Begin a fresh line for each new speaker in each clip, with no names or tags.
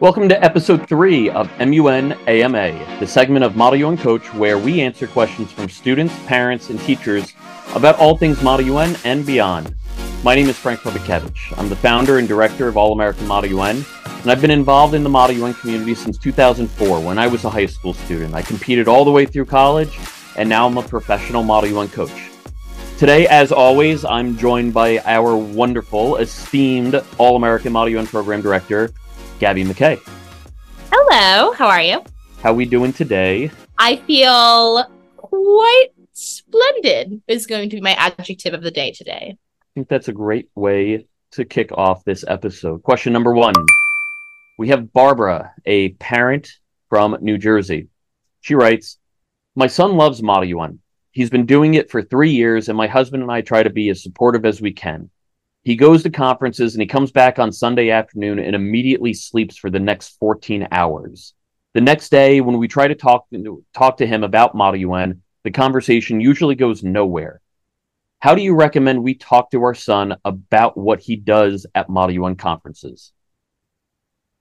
Welcome to episode three of MUN AMA, the segment of Model UN Coach where we answer questions from students, parents, and teachers about all things Model UN and beyond. My name is Frank Probakevich. I'm the founder and director of All American Model UN, and I've been involved in the Model UN community since 2004 when I was a high school student. I competed all the way through college, and now I'm a professional Model UN coach. Today, as always, I'm joined by our wonderful, esteemed All American Model UN Program Director, Gabby McKay.
Hello, how are you?
How we doing today?
I feel quite splendid is going to be my adjective of the day today.
I think that's a great way to kick off this episode. Question number one. We have Barbara, a parent from New Jersey. She writes, My son loves Model UN. He's been doing it for three years, and my husband and I try to be as supportive as we can. He goes to conferences and he comes back on Sunday afternoon and immediately sleeps for the next 14 hours. The next day, when we try to talk, talk to him about Model UN, the conversation usually goes nowhere. How do you recommend we talk to our son about what he does at Model UN conferences?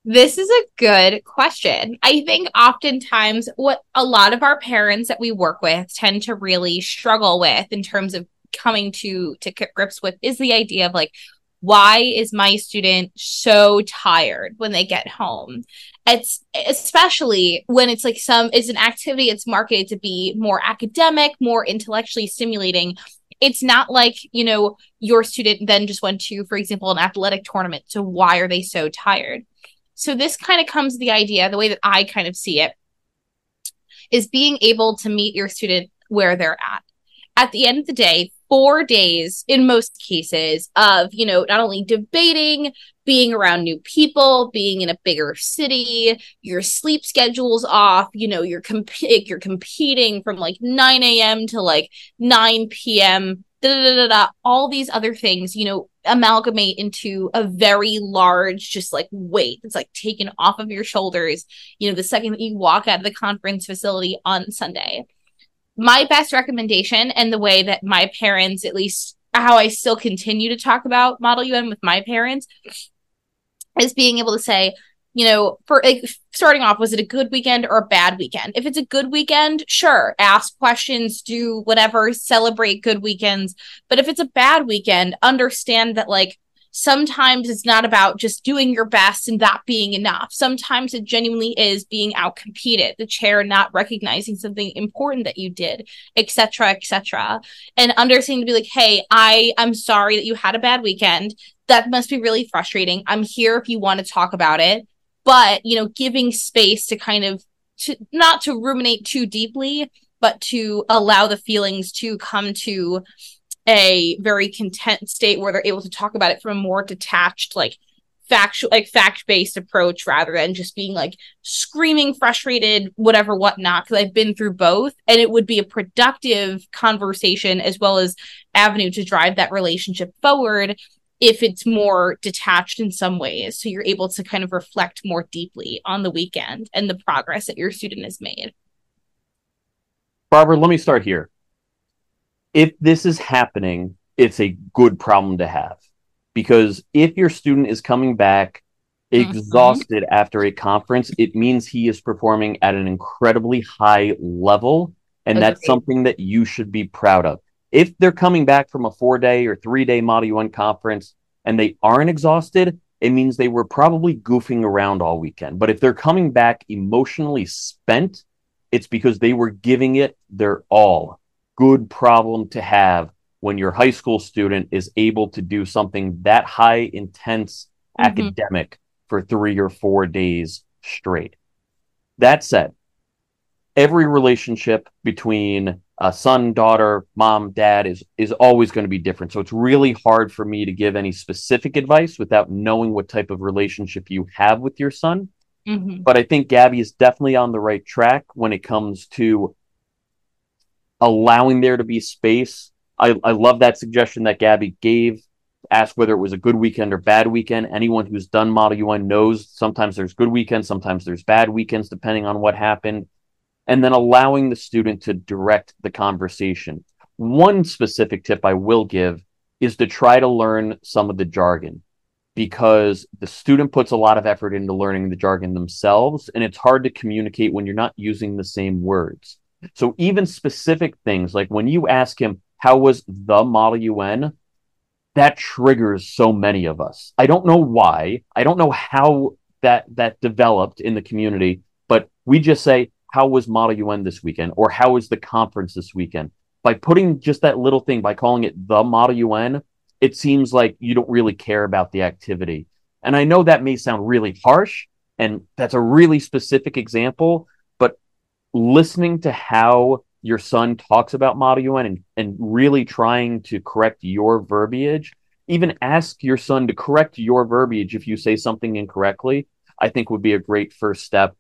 This is a good question. I think oftentimes what a lot of our parents that we work with tend to really struggle with in terms of coming to to grips with is the idea of like why is my student so tired when they get home? It's especially when it's like some it's an activity it's marketed to be more academic more intellectually stimulating. It's not like you know your student then just went to for example an athletic tournament so why are they so tired? So this kind of comes the idea the way that i kind of see it is being able to meet your student where they're at. At the end of the day four days in most cases of, you know, not only debating, being around new people, being in a bigger city, your sleep schedule's off, you know, you're comp- you're competing from like 9 a.m. to like 9 p.m. Da, da, da, da, all these other things, you know, amalgamate into a very large, just like weight that's like taken off of your shoulders, you know, the second that you walk out of the conference facility on Sunday my best recommendation and the way that my parents, at least how I still continue to talk about Model UN with my parents, is being able to say, you know, for like, starting off, was it a good weekend or a bad weekend? If it's a good weekend, sure, ask questions, do whatever, celebrate good weekends. But if it's a bad weekend, understand that like sometimes it's not about just doing your best and that being enough. Sometimes it genuinely is being outcompeted, the chair not recognizing something important that you did, etc., etc. And understanding to be like, hey, I I'm sorry that you had a bad weekend. That must be really frustrating. I'm here if you want to talk about it. But, you know, giving space to kind of to not to ruminate too deeply, but to allow the feelings to come to a very content state where they're able to talk about it from a more detached, like factual, like fact based approach rather than just being like screaming, frustrated, whatever, whatnot. Because I've been through both, and it would be a productive conversation as well as avenue to drive that relationship forward if it's more detached in some ways. So you're able to kind of reflect more deeply on the weekend and the progress that your student has made.
Barbara, let me start here if this is happening, it's a good problem to have because if your student is coming back mm-hmm. exhausted mm-hmm. after a conference, it means he is performing at an incredibly high level. And that's something that you should be proud of. If they're coming back from a four day or three day Model UN conference and they aren't exhausted, it means they were probably goofing around all weekend. But if they're coming back emotionally spent, it's because they were giving it their all good problem to have when your high school student is able to do something that high intense mm-hmm. academic for three or four days straight. That said, every relationship between a son, daughter, mom, dad is is always going to be different. So it's really hard for me to give any specific advice without knowing what type of relationship you have with your son. Mm-hmm. But I think Gabby is definitely on the right track when it comes to allowing there to be space. I, I love that suggestion that Gabby gave. Ask whether it was a good weekend or bad weekend. Anyone who's done Model UN knows sometimes there's good weekends, sometimes there's bad weekends, depending on what happened. And then allowing the student to direct the conversation. One specific tip I will give is to try to learn some of the jargon because the student puts a lot of effort into learning the jargon themselves and it's hard to communicate when you're not using the same words. So even specific things like when you ask him how was the model UN, that triggers so many of us. I don't know why. I don't know how that that developed in the community, but we just say how was Model UN this weekend or how was the conference this weekend? By putting just that little thing by calling it the Model UN, it seems like you don't really care about the activity. And I know that may sound really harsh, and that's a really specific example, listening to how your son talks about Model UN and, and really trying to correct your verbiage, even ask your son to correct your verbiage if you say something incorrectly, I think would be a great first step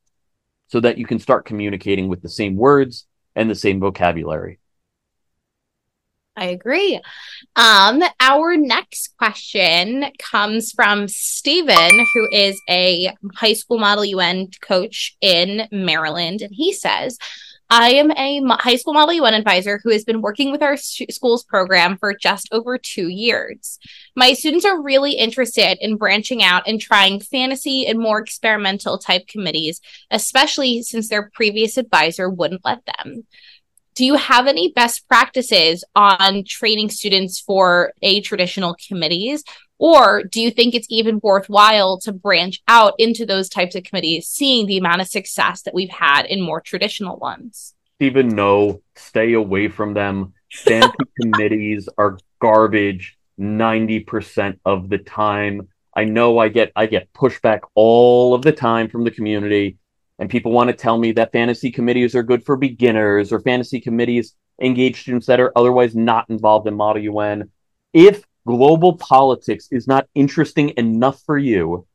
so that you can start communicating with the same words and the same vocabulary.
I agree. Um, our next question comes from Stephen, who is a high school model UN coach in Maryland. And he says, I am a high school model UN advisor who has been working with our school's program for just over two years. My students are really interested in branching out and trying fantasy and more experimental type committees, especially since their previous advisor wouldn't let them do you have any best practices on training students for a traditional committees? Or do you think it's even worthwhile to branch out into those types of committees seeing the amount of success that we've had in more traditional ones?
Even no. Stay away from them. Fancy committees are garbage 90% of the time. I know i get i get pushback all of the time from the community and people want to tell me that fantasy committees are good for beginners or fantasy committees engage students that are otherwise not involved in Model UN. If global politics is not interesting enough for you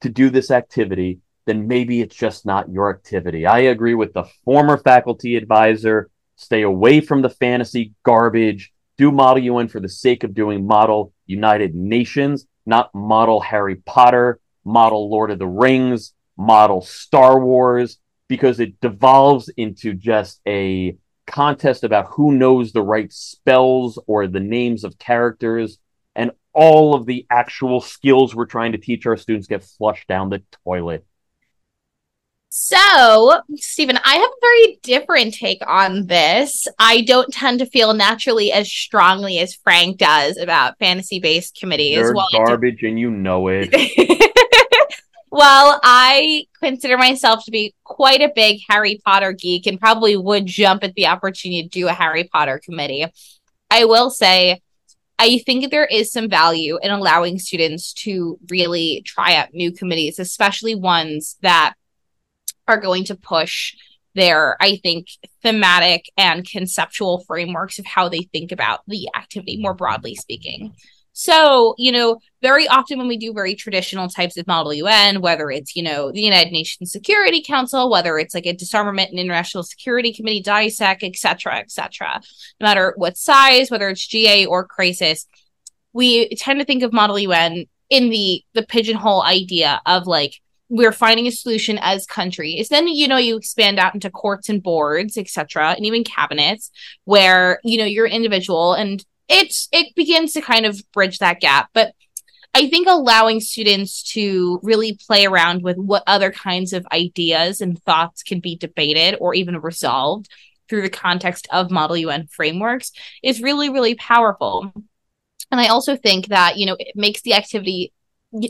to do this activity, then maybe it's just not your activity. I agree with the former faculty advisor. Stay away from the fantasy garbage. Do Model UN for the sake of doing Model United Nations, not Model Harry Potter, Model Lord of the Rings, model Star Wars because it devolves into just a contest about who knows the right spells or the names of characters and all of the actual skills we're trying to teach our students get flushed down the toilet.
So, Stephen, I have a very different take on this. I don't tend to feel naturally as strongly as Frank does about fantasy based committees.
They're well, garbage, and you know it.
Well, I consider myself to be quite a big Harry Potter geek and probably would jump at the opportunity to do a Harry Potter committee. I will say, I think there is some value in allowing students to really try out new committees, especially ones that are going to push their, I think, thematic and conceptual frameworks of how they think about the activity, more broadly speaking. So, you know, very often when we do very traditional types of model UN, whether it's, you know, the United Nations Security Council, whether it's like a disarmament and international security committee, DISEC, et cetera, et cetera, no matter what size, whether it's GA or crisis, we tend to think of model UN in the the pigeonhole idea of like we're finding a solution as countries. Then you know you expand out into courts and boards etc and even cabinets where you know you're individual and it's it begins to kind of bridge that gap but i think allowing students to really play around with what other kinds of ideas and thoughts can be debated or even resolved through the context of model un frameworks is really really powerful. And i also think that you know it makes the activity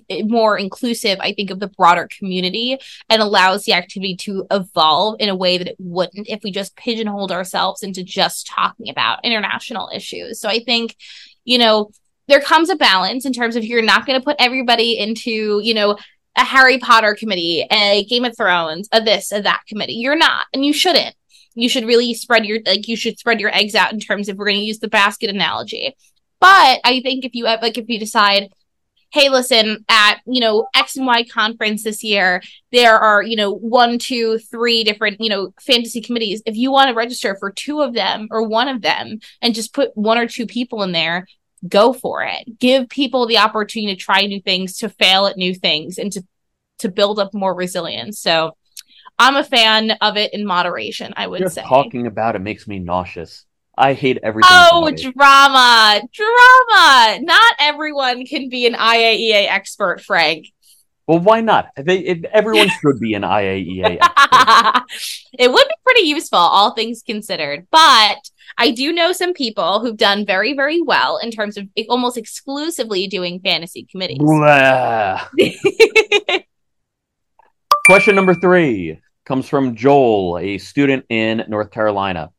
Eh, more inclusive, I think, of the broader community and allows the activity to evolve in a way that it wouldn't if we just pigeonholed ourselves into just talking about international issues. So I think, you know, there comes a balance in terms of you're not going to put everybody into, you know, a Harry Potter committee, a Game of Thrones, a this, a that committee. You're not, and you shouldn't. You should really spread your like you should spread your eggs out in terms of we're going to use the basket analogy. But I think if you have like if you decide hey, listen, at, you know, X and Y conference this year, there are, you know, one, two, three different, you know, fantasy committees. If you want to register for two of them or one of them and just put one or two people in there, go for it. Give people the opportunity to try new things, to fail at new things, and to to build up more resilience. So I'm a fan of it in moderation, I would
Just
say.
Talking about it makes me nauseous. I hate everything.
Oh, drama, drama. Not everyone can be an IAEA expert, Frank.
Well, why not? They, everyone should be an IAEA.
it would be pretty useful, all things considered. But I do know some people who've done very, very well in terms of almost exclusively doing fantasy committees.
Question number three comes from Joel, a student in North Carolina.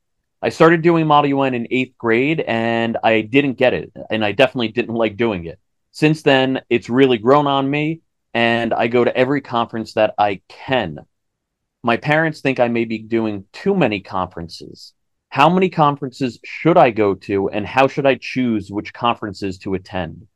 I started doing Model UN in eighth grade and I didn't get it. And I definitely didn't like doing it. Since then, it's really grown on me and I go to every conference that I can. My parents think I may be doing too many conferences. How many conferences should I go to, and how should I choose which conferences to attend?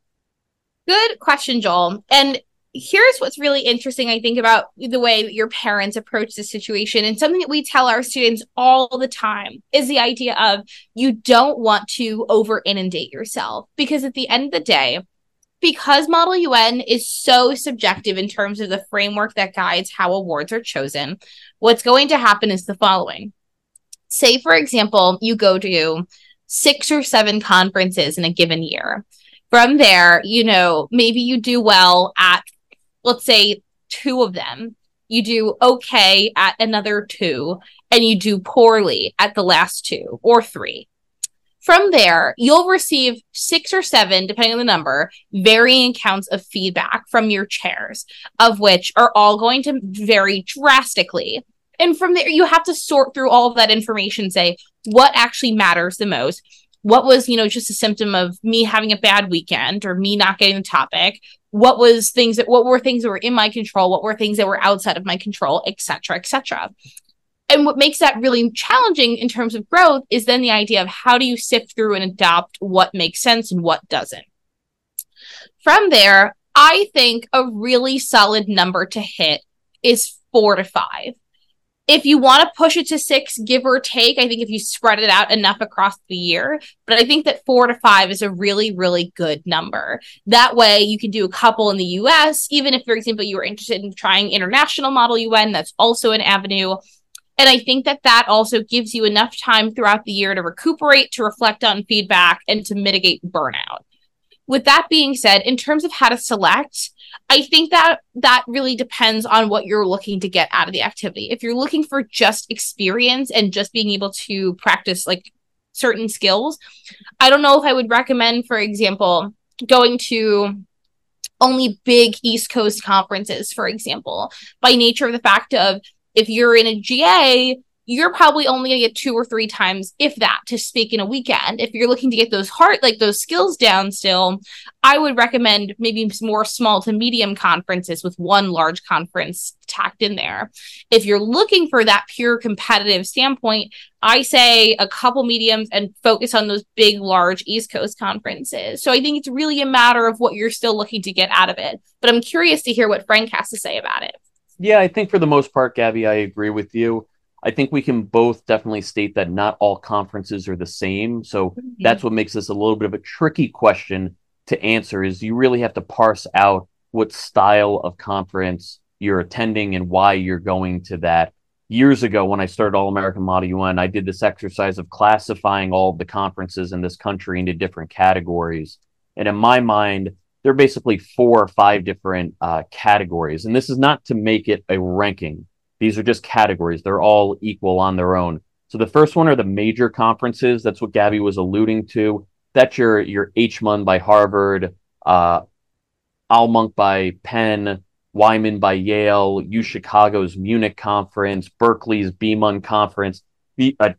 Good question, Joel. And here's what's really interesting, I think, about the way that your parents approach the situation. And something that we tell our students all the time is the idea of you don't want to over inundate yourself because at the end of the day, because Model UN is so subjective in terms of the framework that guides how awards are chosen, what's going to happen is the following. Say, for example, you go to six or seven conferences in a given year. From there, you know, maybe you do well at, let's say, two of them. You do okay at another two, and you do poorly at the last two or three. From there, you'll receive six or seven, depending on the number, varying counts of feedback from your chairs, of which are all going to vary drastically. And from there, you have to sort through all of that information, say what actually matters the most. What was, you know, just a symptom of me having a bad weekend or me not getting the topic? What was things that, what were things that were in my control? What were things that were outside of my control, etc., etc and what makes that really challenging in terms of growth is then the idea of how do you sift through and adopt what makes sense and what doesn't. From there, I think a really solid number to hit is four to five. If you want to push it to six, give or take, I think if you spread it out enough across the year, but I think that four to five is a really, really good number. That way you can do a couple in the US, even if, for example, you were interested in trying international model UN, that's also an avenue and I think that that also gives you enough time throughout the year to recuperate, to reflect on feedback, and to mitigate burnout. With that being said, in terms of how to select, I think that that really depends on what you're looking to get out of the activity. If you're looking for just experience and just being able to practice like certain skills, I don't know if I would recommend, for example, going to only big East Coast conferences, for example, by nature of the fact of if you're in a GA, you're probably only going to get two or three times, if that, to speak in a weekend. If you're looking to get those heart, like those skills down still, I would recommend maybe more small to medium conferences with one large conference tacked in there. If you're looking for that pure competitive standpoint, I say a couple mediums and focus on those big, large East Coast conferences. So I think it's really a matter of what you're still looking to get out of it. But I'm curious to hear what Frank has to say about it.
Yeah, I think for the most part, Gabby, I agree with you. I think we can both definitely state that not all conferences are the same. So mm-hmm. that's what makes this a little bit of a tricky question to answer is you really have to parse out what style of conference you're attending and why you're going to that. Years ago, when I started All American Model UN, I did this exercise of classifying all of the conferences in this country into different categories. And in my mind, there are basically four or five different uh, categories. And this is not to make it a ranking. These are just categories. They're all equal on their own. So the first one are the major conferences. That's what Gabby was alluding to. That's your your HMUN by Harvard, uh, ILMUNC by Penn, YMUN by Yale, U Chicago's MUNUC conference, Berkeley's BMUN conference, the uh,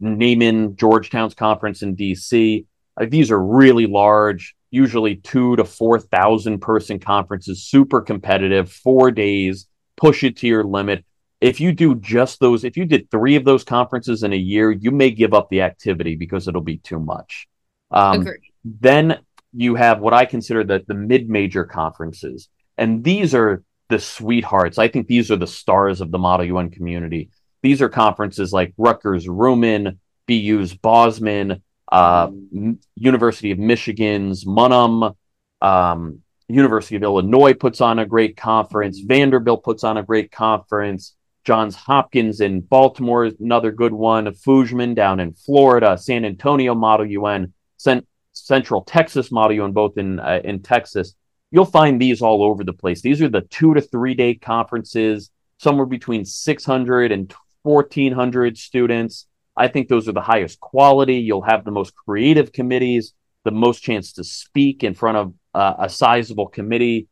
Georgetown's conference in DC. Uh, these are really large usually two to 4,000 person conferences, super competitive, four days, push it to your limit. If you do just those, if you did three of those conferences in a year, you may give up the activity because it'll be too much. Um, then you have what I consider the, the mid major conferences. And these are the sweethearts. I think these are the stars of the Model UN community. These are conferences like Rutgers RUMUN, BU's BosMUN, uh, University of Michigan's MUNUM, um, University of Illinois puts on a great conference. Vanderbilt puts on a great conference. Johns Hopkins in Baltimore, is another good one. Fujman down in Florida, San Antonio Model UN, Cent- Central Texas Model UN, both in uh, in Texas. You'll find these all over the place. These are the two to three day conferences, somewhere between 600 and 1400 students. I think those are the highest quality. You'll have the most creative committees, the most chance to speak in front of uh, a sizable committee.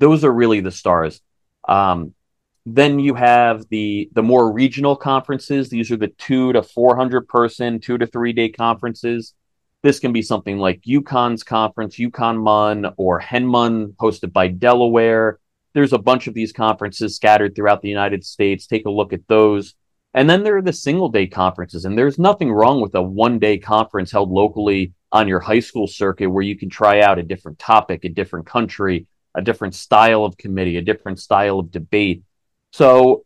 Those are really the stars. Um, then you have the the more regional conferences. These are the two to four hundred person, two to three day conferences. This can be something like UConn's conference, UConn Mun, or HENMUN, hosted by Delaware. There's a bunch of these conferences scattered throughout the United States. Take a look at those. And then there are the single day conferences, and there's nothing wrong with a one day conference held locally on your high school circuit where you can try out a different topic, a different country, a different style of committee, a different style of debate. So,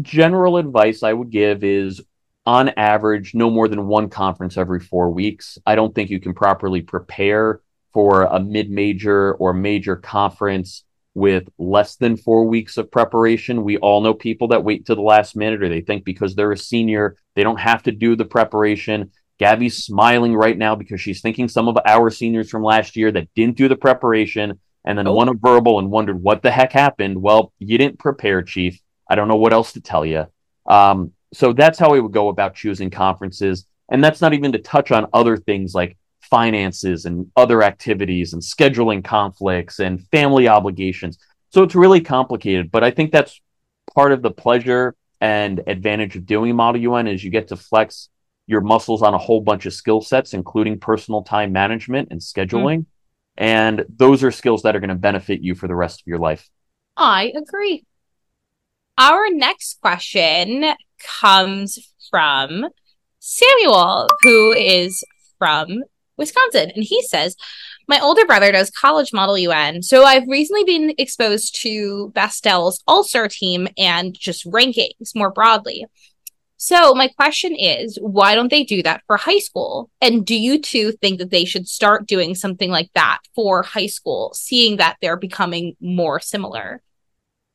general advice I would give is on average, no more than one conference every four weeks. I don't think you can properly prepare for a mid major or major conference with less than four weeks of preparation. We all know people that wait to the last minute or they think because they're a senior, they don't have to do the preparation. Gabby's smiling right now because she's thinking some of our seniors from last year that didn't do the preparation and then oh. won a verbal and wondered what the heck happened. Well, you didn't prepare, Chief. I don't know what else to tell you. Um, so that's how we would go about choosing conferences. And that's not even to touch on other things like finances and other activities and scheduling conflicts and family obligations. So it's really complicated, but I think that's part of the pleasure and advantage of doing Model UN is you get to flex your muscles on a whole bunch of skill sets, including personal time management and scheduling. Mm-hmm. And those are skills that are going to benefit you for the rest of your life.
I agree. Our next question comes from Samuel, who is from Wisconsin. And he says, My older brother does college model UN. So I've recently been exposed to Bastel's All Star team and just rankings more broadly. So my question is, why don't they do that for high school? And do you two think that they should start doing something like that for high school, seeing that they're becoming more similar?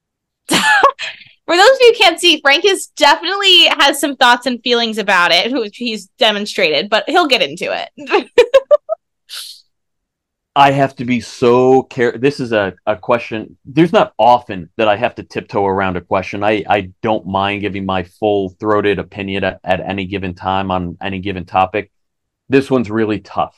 for those of you who can't see, Frank is definitely has some thoughts and feelings about it, which he's demonstrated, but he'll get into it.
I have to be so care. This is a, a question. There's not often that I have to tiptoe around a question. I, I don't mind giving my full throated opinion at, at any given time on any given topic. This one's really tough.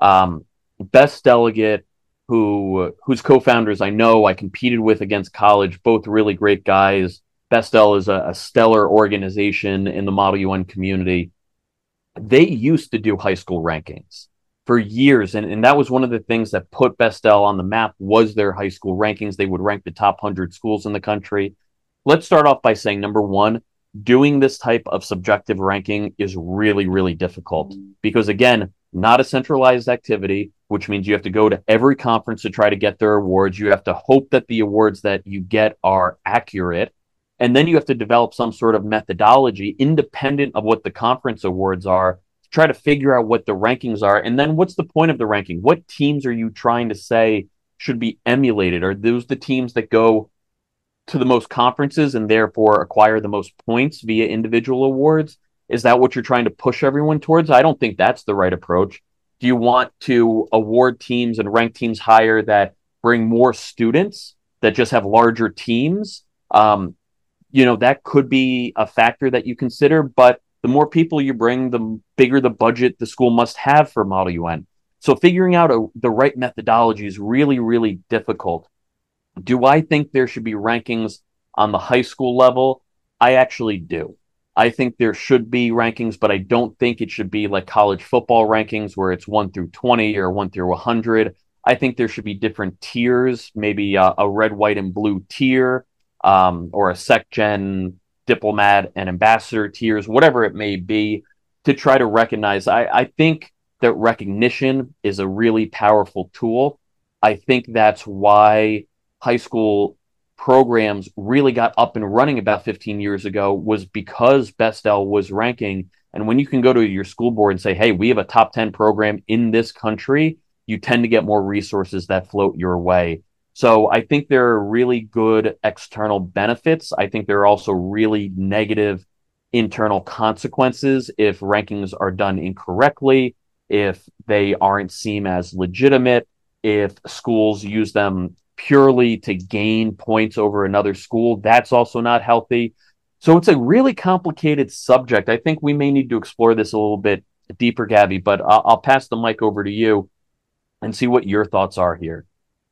Um, best delegate who whose co-founders I know I competed with against college, both really great guys. Bestel is a, a stellar organization in the Model UN community. They used to do high school rankings for years. And, and that was one of the things that put Bestel on the map was their high school rankings. They would rank the top 100 schools in the country. Let's start off by saying number one, doing this type of subjective ranking is really, really difficult because, again, not a centralized activity, which means you have to go to every conference to try to get their awards. You have to hope that the awards that you get are accurate. And then you have to develop some sort of methodology independent of what the conference awards are try to figure out what the rankings are. And then what's the point of the ranking? What teams are you trying to say should be emulated? Are those the teams that go to the most conferences and therefore acquire the most points via individual awards? Is that what you're trying to push everyone towards? I don't think that's the right approach. Do you want to award teams and rank teams higher that bring more students that just have larger teams? Um, you know, that could be a factor that you consider, but the more people you bring, the bigger the budget the school must have for Model UN. So figuring out a, the right methodology is really, really difficult. Do I think there should be rankings on the high school level? I actually do. I think there should be rankings, but I don't think it should be like college football rankings where it's 1 through 20 or 1 through 100. I think there should be different tiers, maybe a, a red, white, and blue tier, um, or a SecGen diplomat and ambassador tiers, whatever it may be, to try to recognize. I, I think that recognition is a really powerful tool. I think that's why high school programs really got up and running about 15 years ago was because Bestel was ranking. And when you can go to your school board and say, hey, we have a top 10 program in this country, you tend to get more resources that float your way. So I think there are really good external benefits. I think there are also really negative internal consequences if rankings are done incorrectly, if they aren't seen as legitimate, if schools use them purely to gain points over another school, that's also not healthy. So it's a really complicated subject. I think we may need to explore this a little bit deeper, Gabby, but I'll, pass the mic over to you and see what your thoughts are here.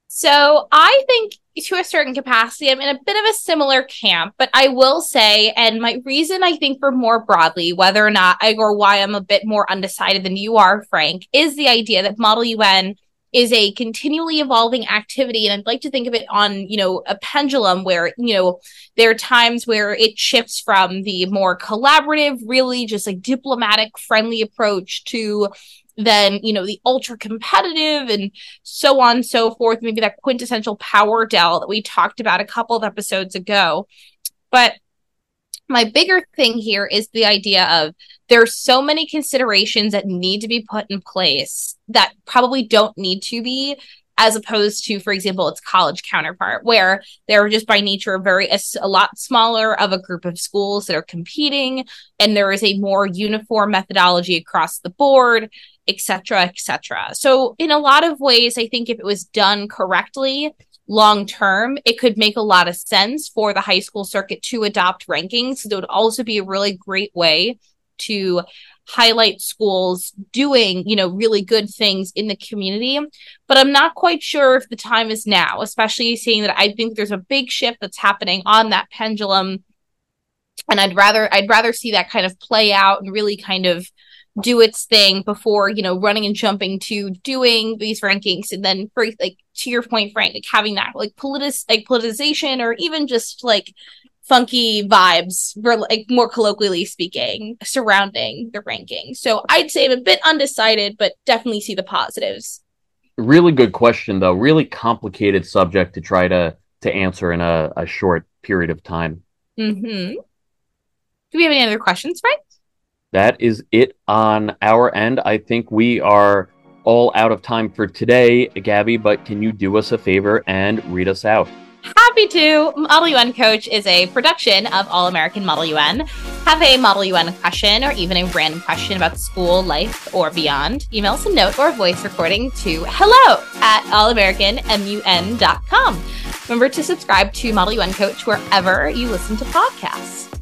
So I think to a certain capacity, I'm in a bit of a similar camp, but I will say, and my reason I think for more broadly, whether or not I or why I'm a bit more undecided than you are, Frank, is the idea that Model UN is a continually evolving activity. And I'd like to think of it on, you know, a pendulum where, you know, there are times where it shifts from the more collaborative, really just like diplomatic, friendly approach to then you know the ultra competitive and so on and so forth maybe that quintessential power dell that we talked about a couple of episodes ago but my bigger thing here is the idea of there's so many considerations that need to be put in place that probably don't need to be as opposed to for example its college counterpart where they're just by nature very a, a, lot smaller of a group of schools that are competing and there is a more uniform methodology across the board etc etc so in a lot of ways i think if it was done correctly long term it could make a lot of sense for the high school circuit to adopt rankings so it would also be a really great way to highlight schools doing, you know, really good things in the community. But I'm not quite sure if the time is now, especially seeing that I think there's a big shift that's happening on that pendulum. And I'd rather I'd rather see that kind of play out and really kind of do its thing before you know running and jumping to doing these rankings and then for like to your point frank like having that like politis like politicization or even just like funky vibes, like more colloquially speaking, surrounding the ranking. So I'd say I'm a bit undecided, but definitely see the positives.
Really good question, though. Really complicated subject to try to to answer in a, a short period of time.
Mm-hmm. Do we have any other questions, Frank?
That is it on our end. I think we are all out of time for today, Gabby, but can you do us a favor and read us out?
Happy to. Model UN Coach is a production of All American Model UN. Have a Model UN question or even a random question about school, life, or beyond? Email us a note or a voice recording to hello at allamericanmun.com. Remember to subscribe to Model UN Coach wherever you listen to podcasts.